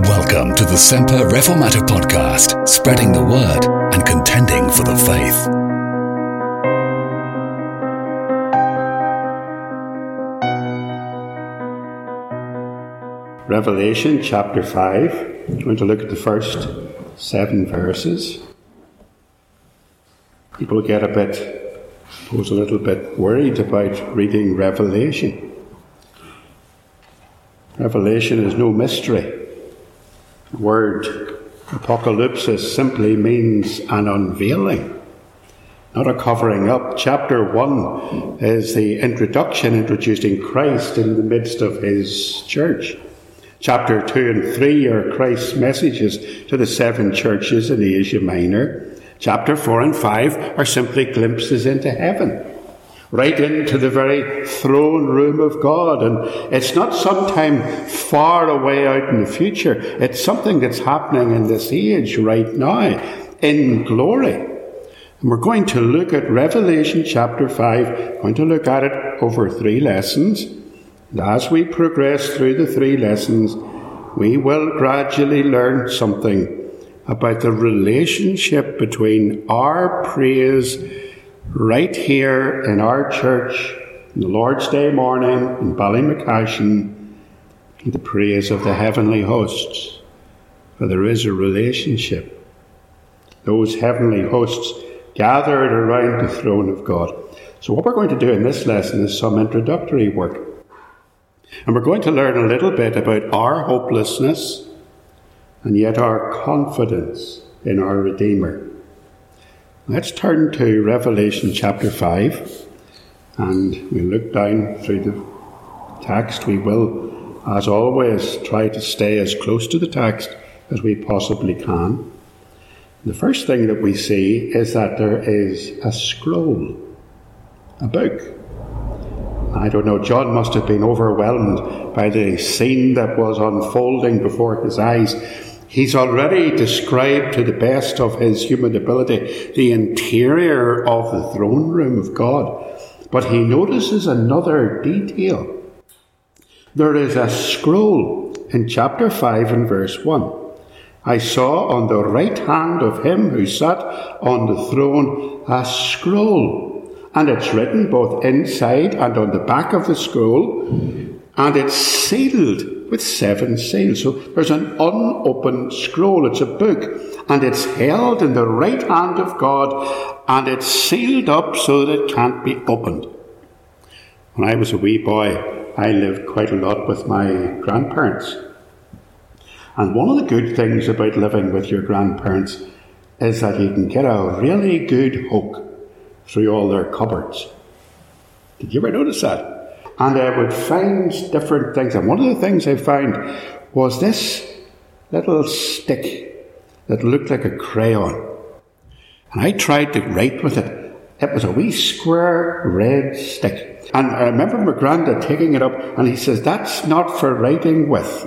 Welcome to the Semper Reformata podcast, spreading the word and contending for the faith. Revelation chapter 5. I'm going to look at the first seven verses. People get a bit, suppose, a little bit worried about reading Revelation. Revelation is no mystery. Word apocalypse simply means an unveiling, not a covering up. Chapter 1 is the introduction, introducing Christ in the midst of his church. Chapter 2 and 3 are Christ's messages to the seven churches in Asia Minor. Chapter 4 and 5 are simply glimpses into heaven right into the very throne room of God. And it's not sometime far away out in the future. It's something that's happening in this age right now in glory. And we're going to look at Revelation chapter 5, we're going to look at it over three lessons. And as we progress through the three lessons, we will gradually learn something about the relationship between our praise right here in our church on the Lord's Day morning in Ballymacashon in the praise of the heavenly hosts. For there is a relationship. Those heavenly hosts gathered around the throne of God. So, what we're going to do in this lesson is some introductory work. And we're going to learn a little bit about our hopelessness and yet our confidence in our Redeemer. Let's turn to Revelation chapter 5 and we look down through the text. We will, as always, try to stay as close to the text as we possibly can. The first thing that we see is that there is a scroll, a book. I don't know, John must have been overwhelmed by the scene that was unfolding before his eyes He's already described to the best of his human ability the interior of the throne room of God. But he notices another detail. There is a scroll in chapter 5 and verse 1. I saw on the right hand of him who sat on the throne a scroll, and it's written both inside and on the back of the scroll, and it's sealed with seven seals. So there's an unopened scroll. It's a book, and it's held in the right hand of God, and it's sealed up so that it can't be opened. When I was a wee boy, I lived quite a lot with my grandparents. And one of the good things about living with your grandparents is that you can get a really good hook through all their cupboards. Did you ever notice that? And I would find different things. And one of the things I found was this little stick that looked like a crayon. And I tried to write with it. It was a wee square red stick. And I remember my granddad taking it up and he says, That's not for writing with.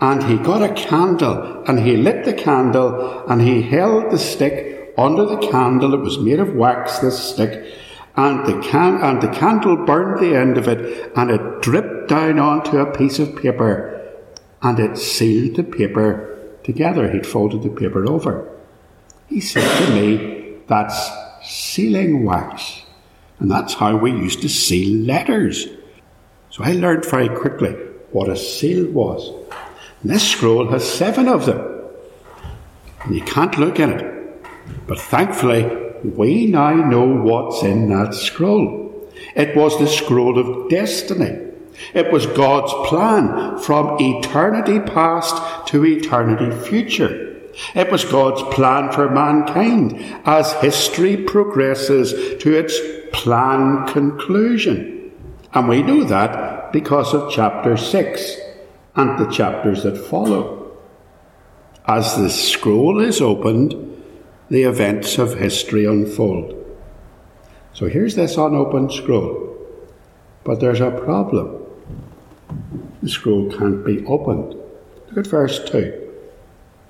And he got a candle and he lit the candle and he held the stick under the candle. It was made of wax, this stick and the, can- and the candle burned the end of it, and it dripped down onto a piece of paper, and it sealed the paper together. He'd folded the paper over. He said to me, That's sealing wax. And that's how we used to seal letters. So I learned very quickly what a seal was. And this scroll has seven of them. And you can't look in it. But thankfully, we now know what's in that scroll. It was the scroll of destiny. It was God's plan from eternity past to eternity future. It was God's plan for mankind as history progresses to its planned conclusion. And we know that because of chapter 6 and the chapters that follow. As the scroll is opened, the events of history unfold. So here's this unopened scroll. But there's a problem. The scroll can't be opened. Look at verse 2.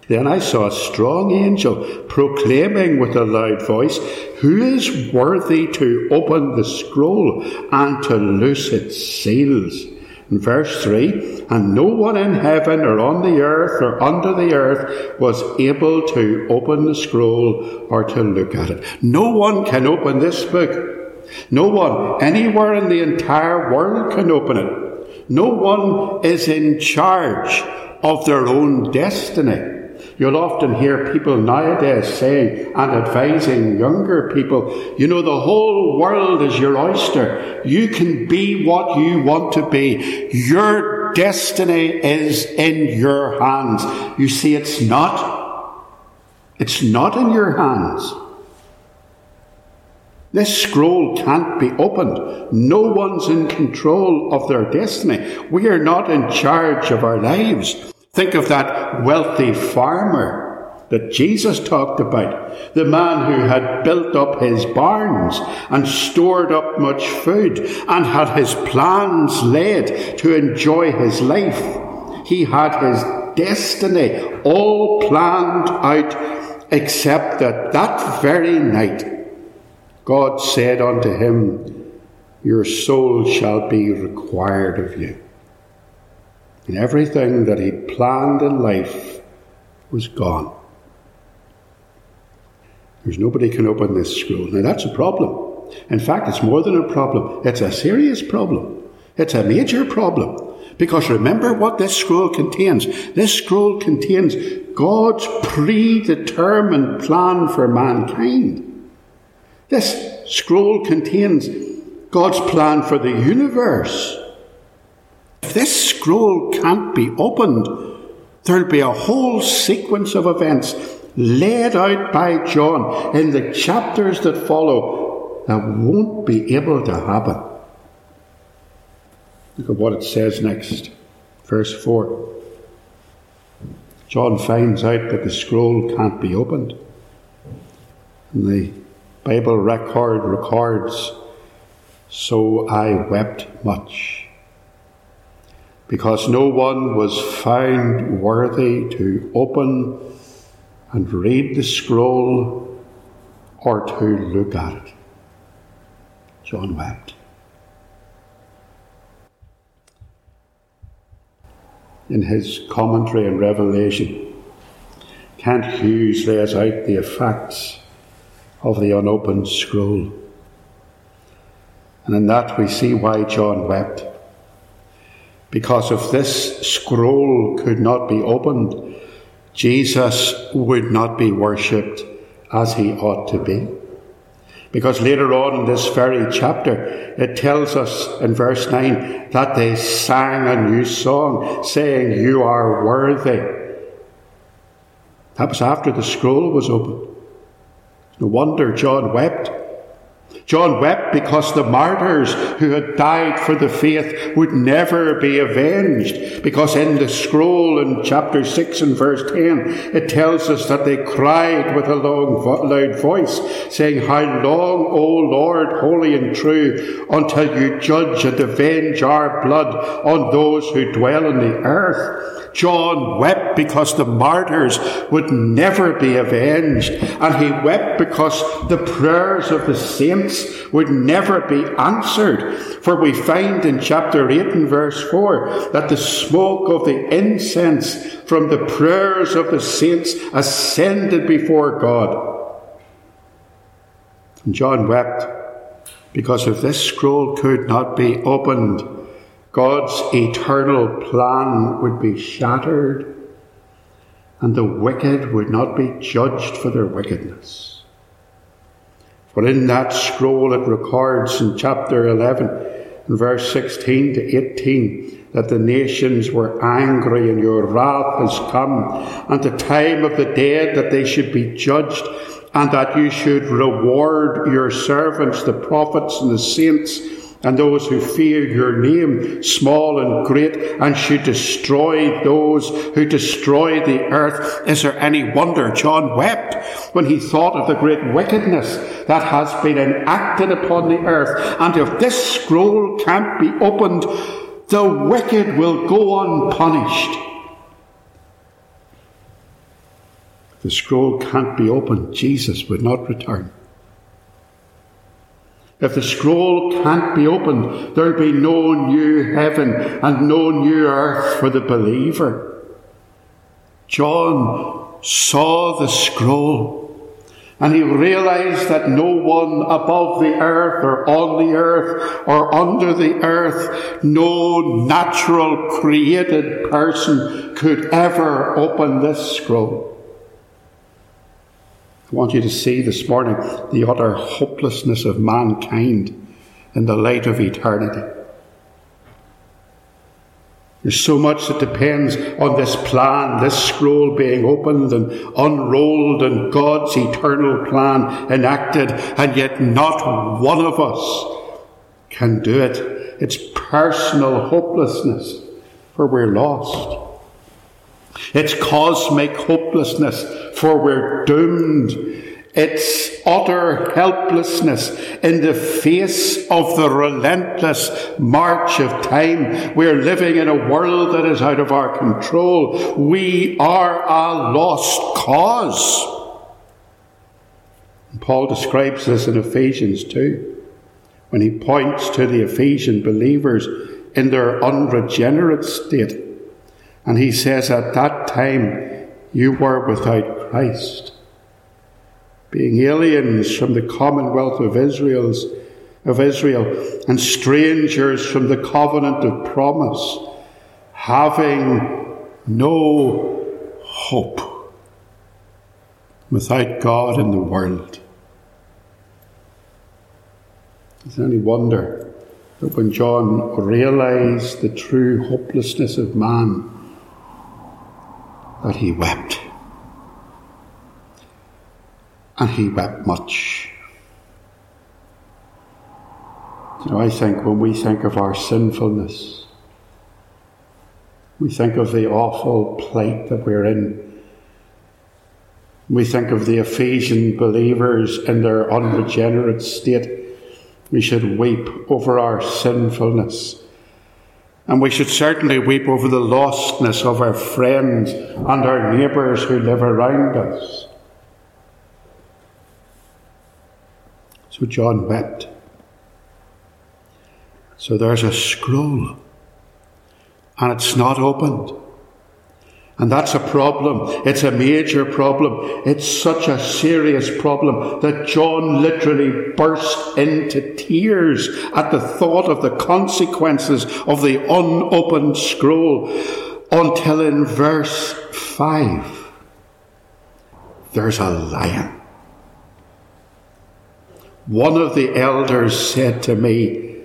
Then I saw a strong angel proclaiming with a loud voice, Who is worthy to open the scroll and to loose its seals? In verse 3, and no one in heaven or on the earth or under the earth was able to open the scroll or to look at it. No one can open this book. No one anywhere in the entire world can open it. No one is in charge of their own destiny. You'll often hear people nowadays saying and advising younger people, you know, the whole world is your oyster. You can be what you want to be. Your destiny is in your hands. You see, it's not. It's not in your hands. This scroll can't be opened. No one's in control of their destiny. We are not in charge of our lives. Think of that wealthy farmer that Jesus talked about, the man who had built up his barns and stored up much food and had his plans laid to enjoy his life. He had his destiny all planned out, except that that very night God said unto him, Your soul shall be required of you. And everything that he'd planned in life was gone. There's nobody can open this scroll. Now that's a problem. In fact, it's more than a problem. It's a serious problem. It's a major problem. Because remember what this scroll contains. This scroll contains God's predetermined plan for mankind. This scroll contains God's plan for the universe. If this scroll can't be opened, there'll be a whole sequence of events laid out by John in the chapters that follow that won't be able to happen. Look at what it says next. Verse 4. John finds out that the scroll can't be opened. And the Bible record records, So I wept much because no one was found worthy to open and read the scroll or to look at it. John wept. In his commentary on Revelation, Kent Hughes lays out the effects of the unopened scroll. And in that we see why John wept because if this scroll could not be opened, Jesus would not be worshipped as he ought to be. Because later on in this very chapter, it tells us in verse 9 that they sang a new song saying, You are worthy. That was after the scroll was opened. No wonder John wept John wept because the martyrs who had died for the faith would never be avenged. Because in the scroll in chapter 6 and verse 10, it tells us that they cried with a long, loud voice, saying, How long, O Lord, holy and true, until you judge and avenge our blood on those who dwell on the earth? John wept because the martyrs would never be avenged, and he wept because the prayers of the saints would never be answered. For we find in chapter 8 and verse 4 that the smoke of the incense from the prayers of the saints ascended before God. And John wept because if this scroll could not be opened, God's eternal plan would be shattered and the wicked would not be judged for their wickedness. For in that scroll it records in chapter 11, in verse 16 to 18, that the nations were angry and your wrath has come, and the time of the dead that they should be judged, and that you should reward your servants, the prophets and the saints, and those who fear your name, small and great, and should destroy those who destroy the earth. Is there any wonder John wept when he thought of the great wickedness that has been enacted upon the earth? And if this scroll can't be opened, the wicked will go unpunished. The scroll can't be opened, Jesus would not return. If the scroll can't be opened, there'll be no new heaven and no new earth for the believer. John saw the scroll and he realized that no one above the earth or on the earth or under the earth, no natural created person could ever open this scroll. I want you to see this morning the utter hopelessness of mankind in the light of eternity. There's so much that depends on this plan, this scroll being opened and unrolled, and God's eternal plan enacted, and yet not one of us can do it. It's personal hopelessness, for we're lost. It's cosmic hopelessness, for we're doomed. It's utter helplessness in the face of the relentless march of time. We're living in a world that is out of our control. We are a lost cause. Paul describes this in Ephesians 2 when he points to the Ephesian believers in their unregenerate state and he says, At that time you were without Christ, being aliens from the commonwealth of Israel's of Israel and strangers from the covenant of promise, having no hope without God in the world. Is any wonder that when John realized the true hopelessness of man, that he wept. And he wept much. You know, I think when we think of our sinfulness, we think of the awful plight that we're in. We think of the Ephesian believers in their unregenerate state. We should weep over our sinfulness and we should certainly weep over the lostness of our friends and our neighbours who live around us. So John wept. So there's a scroll, and it's not opened. And that's a problem. It's a major problem. It's such a serious problem that John literally burst into tears at the thought of the consequences of the unopened scroll until in verse 5 there's a lion. One of the elders said to me,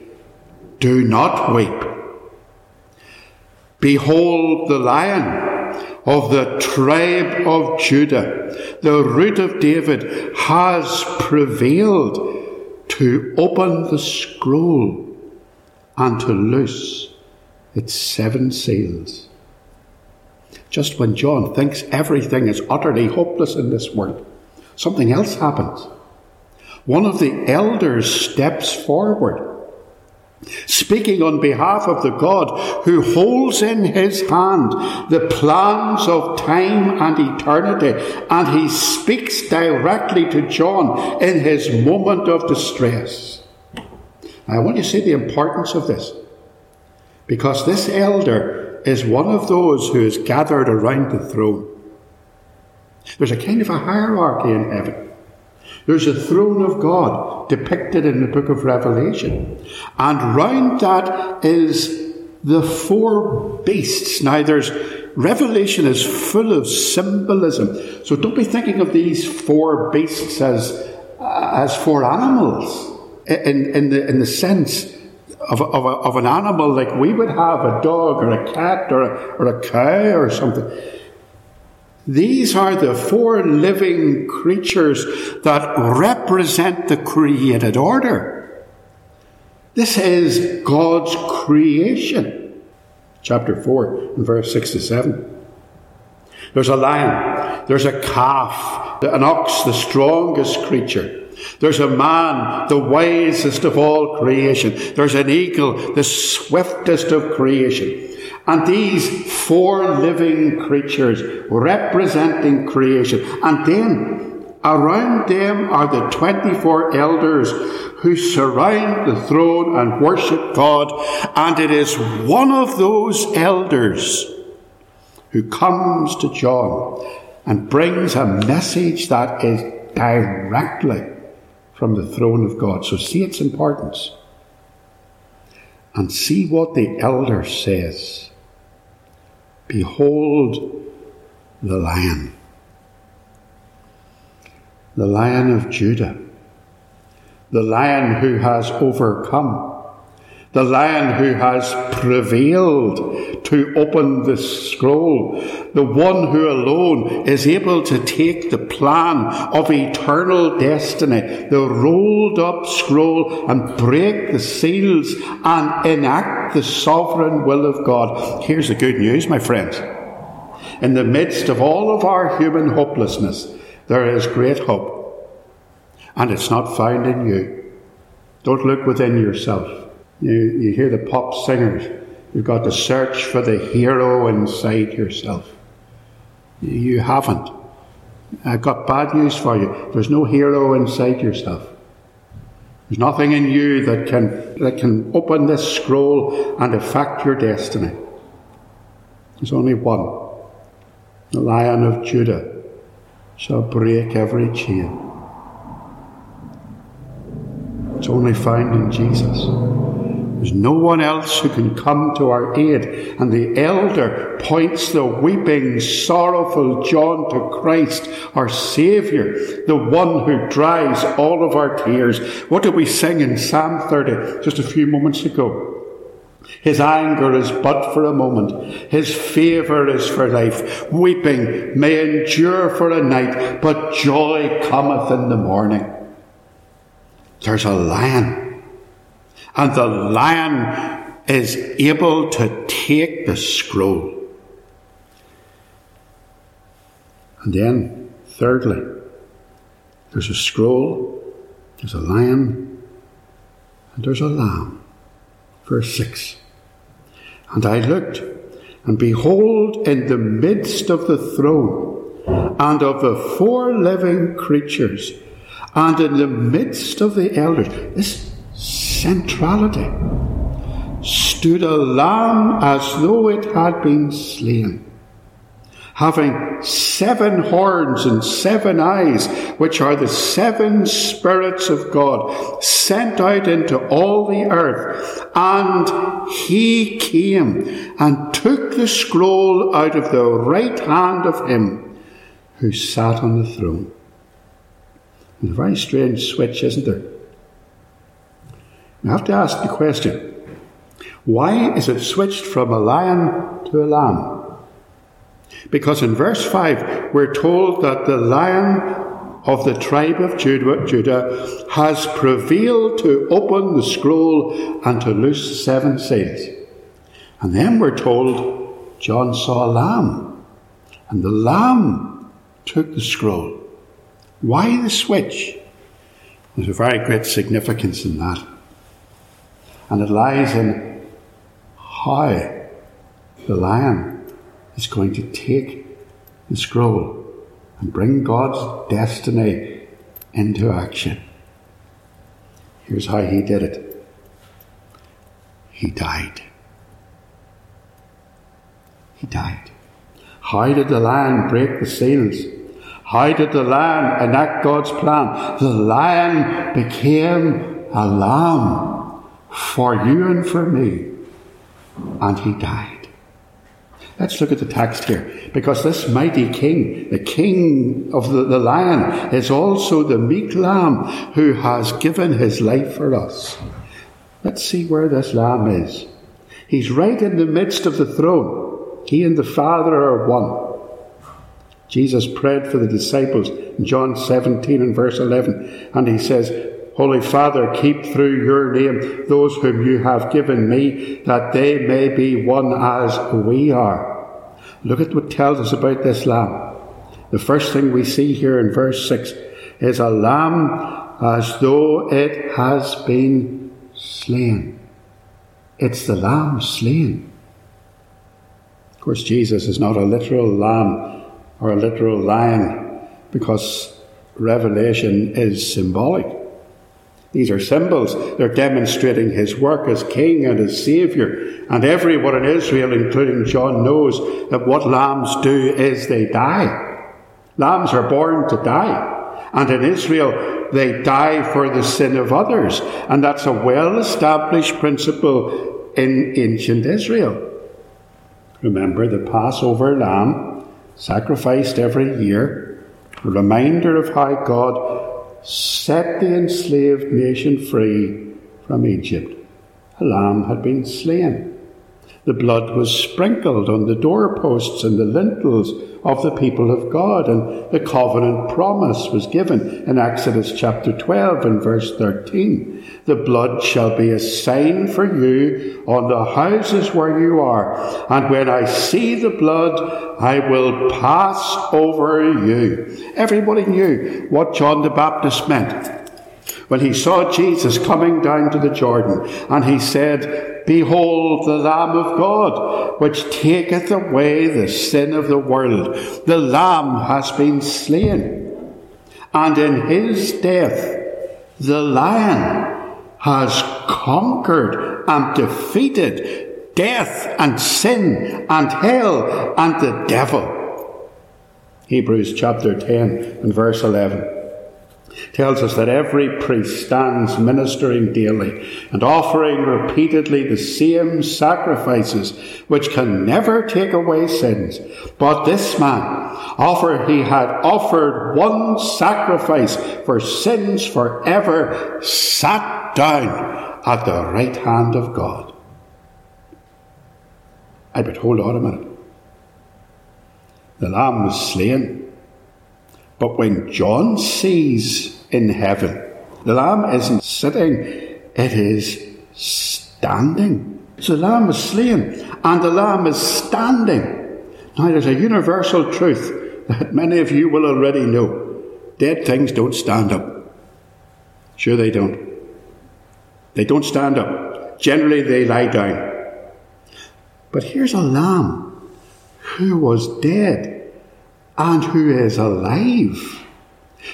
Do not weep. Behold the lion of the tribe of Judah, the root of David, has prevailed to open the scroll and to loose its seven seals. Just when John thinks everything is utterly hopeless in this world, something else happens. One of the elders steps forward speaking on behalf of the God who holds in his hand the plans of time and eternity, and he speaks directly to John in his moment of distress. I want you to see the importance of this, because this elder is one of those who is gathered around the throne. There's a kind of a hierarchy in heaven. There's a throne of God depicted in the book of Revelation. And round that is the four beasts. Now there's Revelation is full of symbolism. So don't be thinking of these four beasts as, as four animals in, in, the, in the sense of, of, a, of an animal like we would have a dog or a cat or a, or a cow or something. These are the four living creatures that represent the created order. This is God's creation. Chapter 4 and verse 6 to 7. There's a lion, there's a calf, an ox, the strongest creature. There's a man, the wisest of all creation. There's an eagle, the swiftest of creation. And these four living creatures representing creation. And then Around them are the 24 elders who surround the throne and worship God, and it is one of those elders who comes to John and brings a message that is directly from the throne of God. So see its importance. And see what the elder says. Behold the lion, the lion of Judah, the lion who has overcome the lion who has prevailed to open the scroll, the one who alone is able to take the plan of eternal destiny, the rolled up scroll, and break the seals and enact the sovereign will of God. Here's the good news, my friends. In the midst of all of our human hopelessness, there is great hope. And it's not found in you. Don't look within yourself. You, you hear the pop singers. You've got to search for the hero inside yourself. You haven't. I've got bad news for you. There's no hero inside yourself. There's nothing in you that can, that can open this scroll and affect your destiny. There's only one. The Lion of Judah shall break every chain. It's only found in Jesus. There's no one else who can come to our aid. And the elder points the weeping, sorrowful John to Christ, our Saviour, the one who dries all of our tears. What did we sing in Psalm 30 just a few moments ago? His anger is but for a moment. His favour is for life. Weeping may endure for a night, but joy cometh in the morning. There's a lion and the lion is able to take the scroll. And then, thirdly, there's a scroll, there's a lion, and there's a lamb. Verse 6. And I looked, and behold, in the midst of the throne, and of the four living creatures, and in the midst of the elders, this centrality, stood a lamb as though it had been slain, having seven horns and seven eyes, which are the seven spirits of God, sent out into all the earth. And he came and took the scroll out of the right hand of him who sat on the throne. a very strange switch, isn't there? You have to ask the question why is it switched from a lion to a lamb? Because in verse 5, we're told that the lion of the tribe of Judah has prevailed to open the scroll and to loose seven seals. And then we're told John saw a lamb, and the lamb took the scroll. Why the switch? There's a very great significance in that. And it lies in how the lion is going to take the scroll and bring God's destiny into action. Here's how he did it he died. He died. How did the lion break the seals? How did the lion enact God's plan? The lion became a lamb for you and for me. And he died. Let's look at the text here, because this mighty king, the king of the, the lion, is also the meek lamb who has given his life for us. Let's see where this lamb is. He's right in the midst of the throne. He and the Father are one. Jesus prayed for the disciples in John 17 and verse 11, and he says, Holy Father, keep through your name those whom you have given me, that they may be one as we are. Look at what tells us about this lamb. The first thing we see here in verse 6 is a lamb as though it has been slain. It's the lamb slain. Of course, Jesus is not a literal lamb or a literal lion because Revelation is symbolic. These are symbols. They're demonstrating his work as king and as saviour. And everyone in Israel, including John, knows that what lambs do is they die. Lambs are born to die. And in Israel, they die for the sin of others. And that's a well established principle in ancient Israel. Remember the Passover lamb, sacrificed every year, a reminder of how God set the enslaved nation free from Egypt. A lamb had been slain. The blood was sprinkled on the doorposts and the lintels of the people of God, and the covenant promise was given in Exodus chapter 12 and verse 13. The blood shall be a sign for you on the houses where you are, and when I see the blood, I will pass over you. Everybody knew what John the Baptist meant when he saw Jesus coming down to the Jordan, and he said, Behold the Lamb of God, which taketh away the sin of the world. The Lamb has been slain, and in his death the Lion has conquered and defeated death and sin and hell and the devil. Hebrews chapter 10 and verse 11 tells us that every priest stands ministering daily and offering repeatedly the same sacrifices which can never take away sins. But this man offer he had offered one sacrifice for sins forever sat down at the right hand of God. I but hold on a minute. The lamb was slain but when John sees in heaven, the Lamb isn't sitting, it is standing. So the Lamb is slain, and the Lamb is standing. Now, there's a universal truth that many of you will already know dead things don't stand up. Sure, they don't. They don't stand up. Generally, they lie down. But here's a lamb who was dead and who is alive.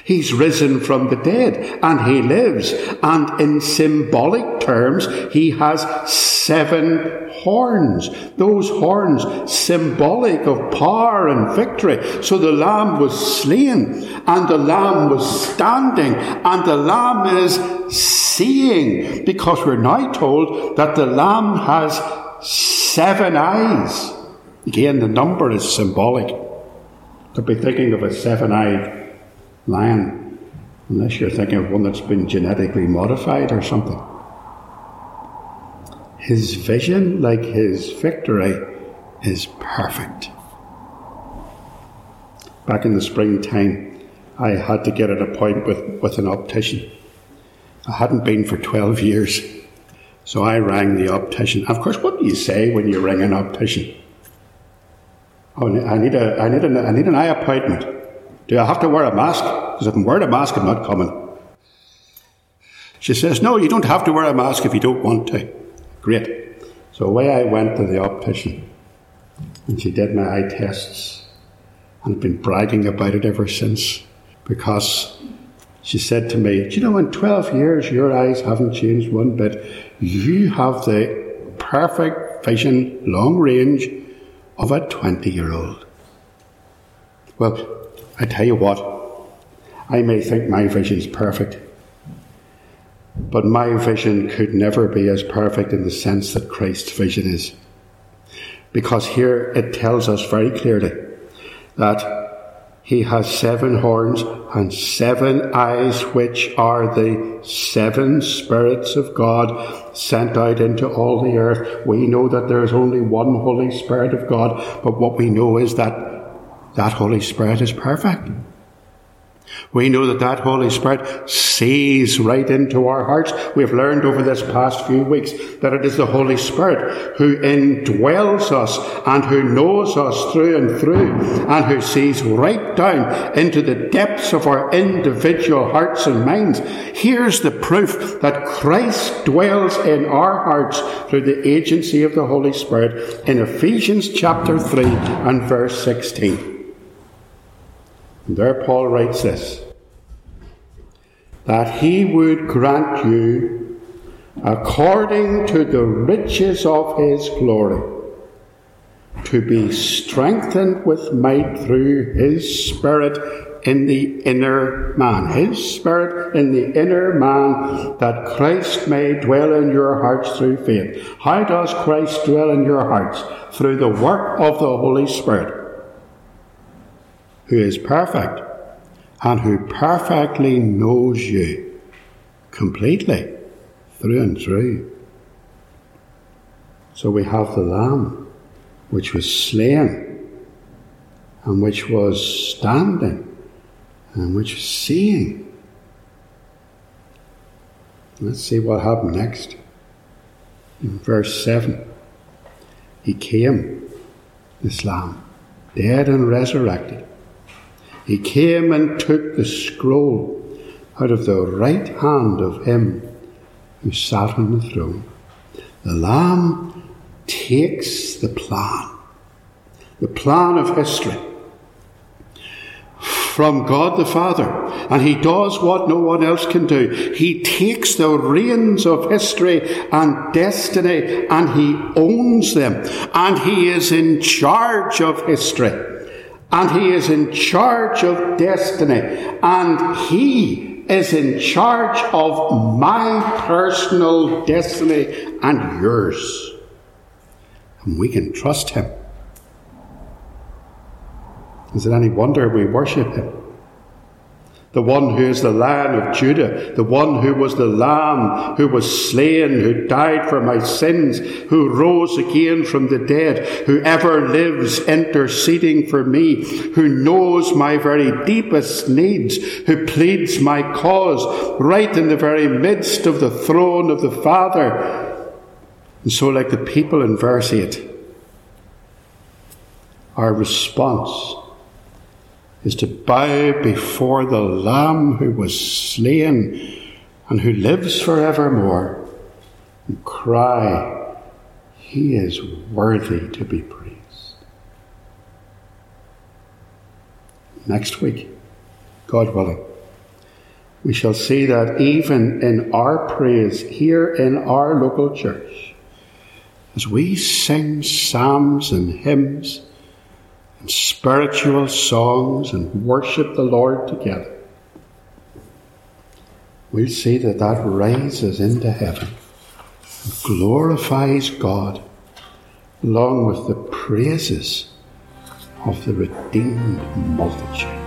He's risen from the dead and he lives. And in symbolic terms, he has seven horns. Those horns symbolic of power and victory. So the lamb was slain and the lamb was standing and the lamb is seeing because we're now told that the lamb has seven eyes. Again, the number is symbolic To be thinking of a seven eyed lion, unless you're thinking of one that's been genetically modified or something. His vision, like his victory, is perfect. Back in the springtime, I had to get an appointment with, with an optician. I hadn't been for 12 years. So I rang the optician. Of course, what do you say when you ring an optician? Oh, I need a, I need a, I need an eye appointment. Do I have to wear a mask? Because if I'm wearing a mask, I'm not coming. She says, No, you don't have to wear a mask if you don't want to. Great. So away I went to the optician, and she did my eye tests, and I've been bragging about it ever since because she said to me, Do you know, in 12 years, your eyes haven't changed one bit. You have the perfect vision, long range, of a 20 year old. Well, I tell you what, I may think my vision is perfect, but my vision could never be as perfect in the sense that Christ's vision is. Because here it tells us very clearly that he has seven horns and seven eyes, which are the seven spirits of God sent out into all the earth. We know that there is only one Holy Spirit of God, but what we know is that that Holy Spirit is perfect. We know that that Holy Spirit sees right into our hearts. We've learned over this past few weeks that it is the Holy Spirit who indwells us and who knows us through and through and who sees right down into the depths of our individual hearts and minds. Here's the proof that Christ dwells in our hearts through the agency of the Holy Spirit in Ephesians chapter 3 and verse 16. And there Paul writes this that he would grant you, according to the riches of his glory, to be strengthened with might through his Spirit in the inner man. His Spirit in the inner man, that Christ may dwell in your hearts through faith. How does Christ dwell in your hearts? Through the work of the Holy Spirit, who is perfect and who perfectly knows you completely, through and through. So we have the Lamb, which was slain and which was standing and which was seeing. Let's see what happened next. In verse 7, he came, this Lamb, dead and resurrected. He came and took the scroll out of the right hand of him who sat on the throne. The Lamb takes the plan, the plan of history from God the Father. And he does what no one else can do. He takes the reins of history and destiny and he owns them. And he is in charge of history. And he is in charge of destiny. And he is in charge of my personal destiny and yours. And we can trust him. Is it any wonder we worship him? The one who is the Lion of Judah, the one who was the Lamb who was slain, who died for my sins, who rose again from the dead, who ever lives interceding for me, who knows my very deepest needs, who pleads my cause right in the very midst of the throne of the Father. And so, like the people in verse 8, our response is to bow before the Lamb who was slain and who lives forevermore and cry, He is worthy to be praised. Next week, God willing, we shall see that even in our praise here in our local church, as we sing psalms and hymns, and spiritual songs and worship the Lord together, we'll see that that rises into heaven and glorifies God along with the praises of the redeemed multitude.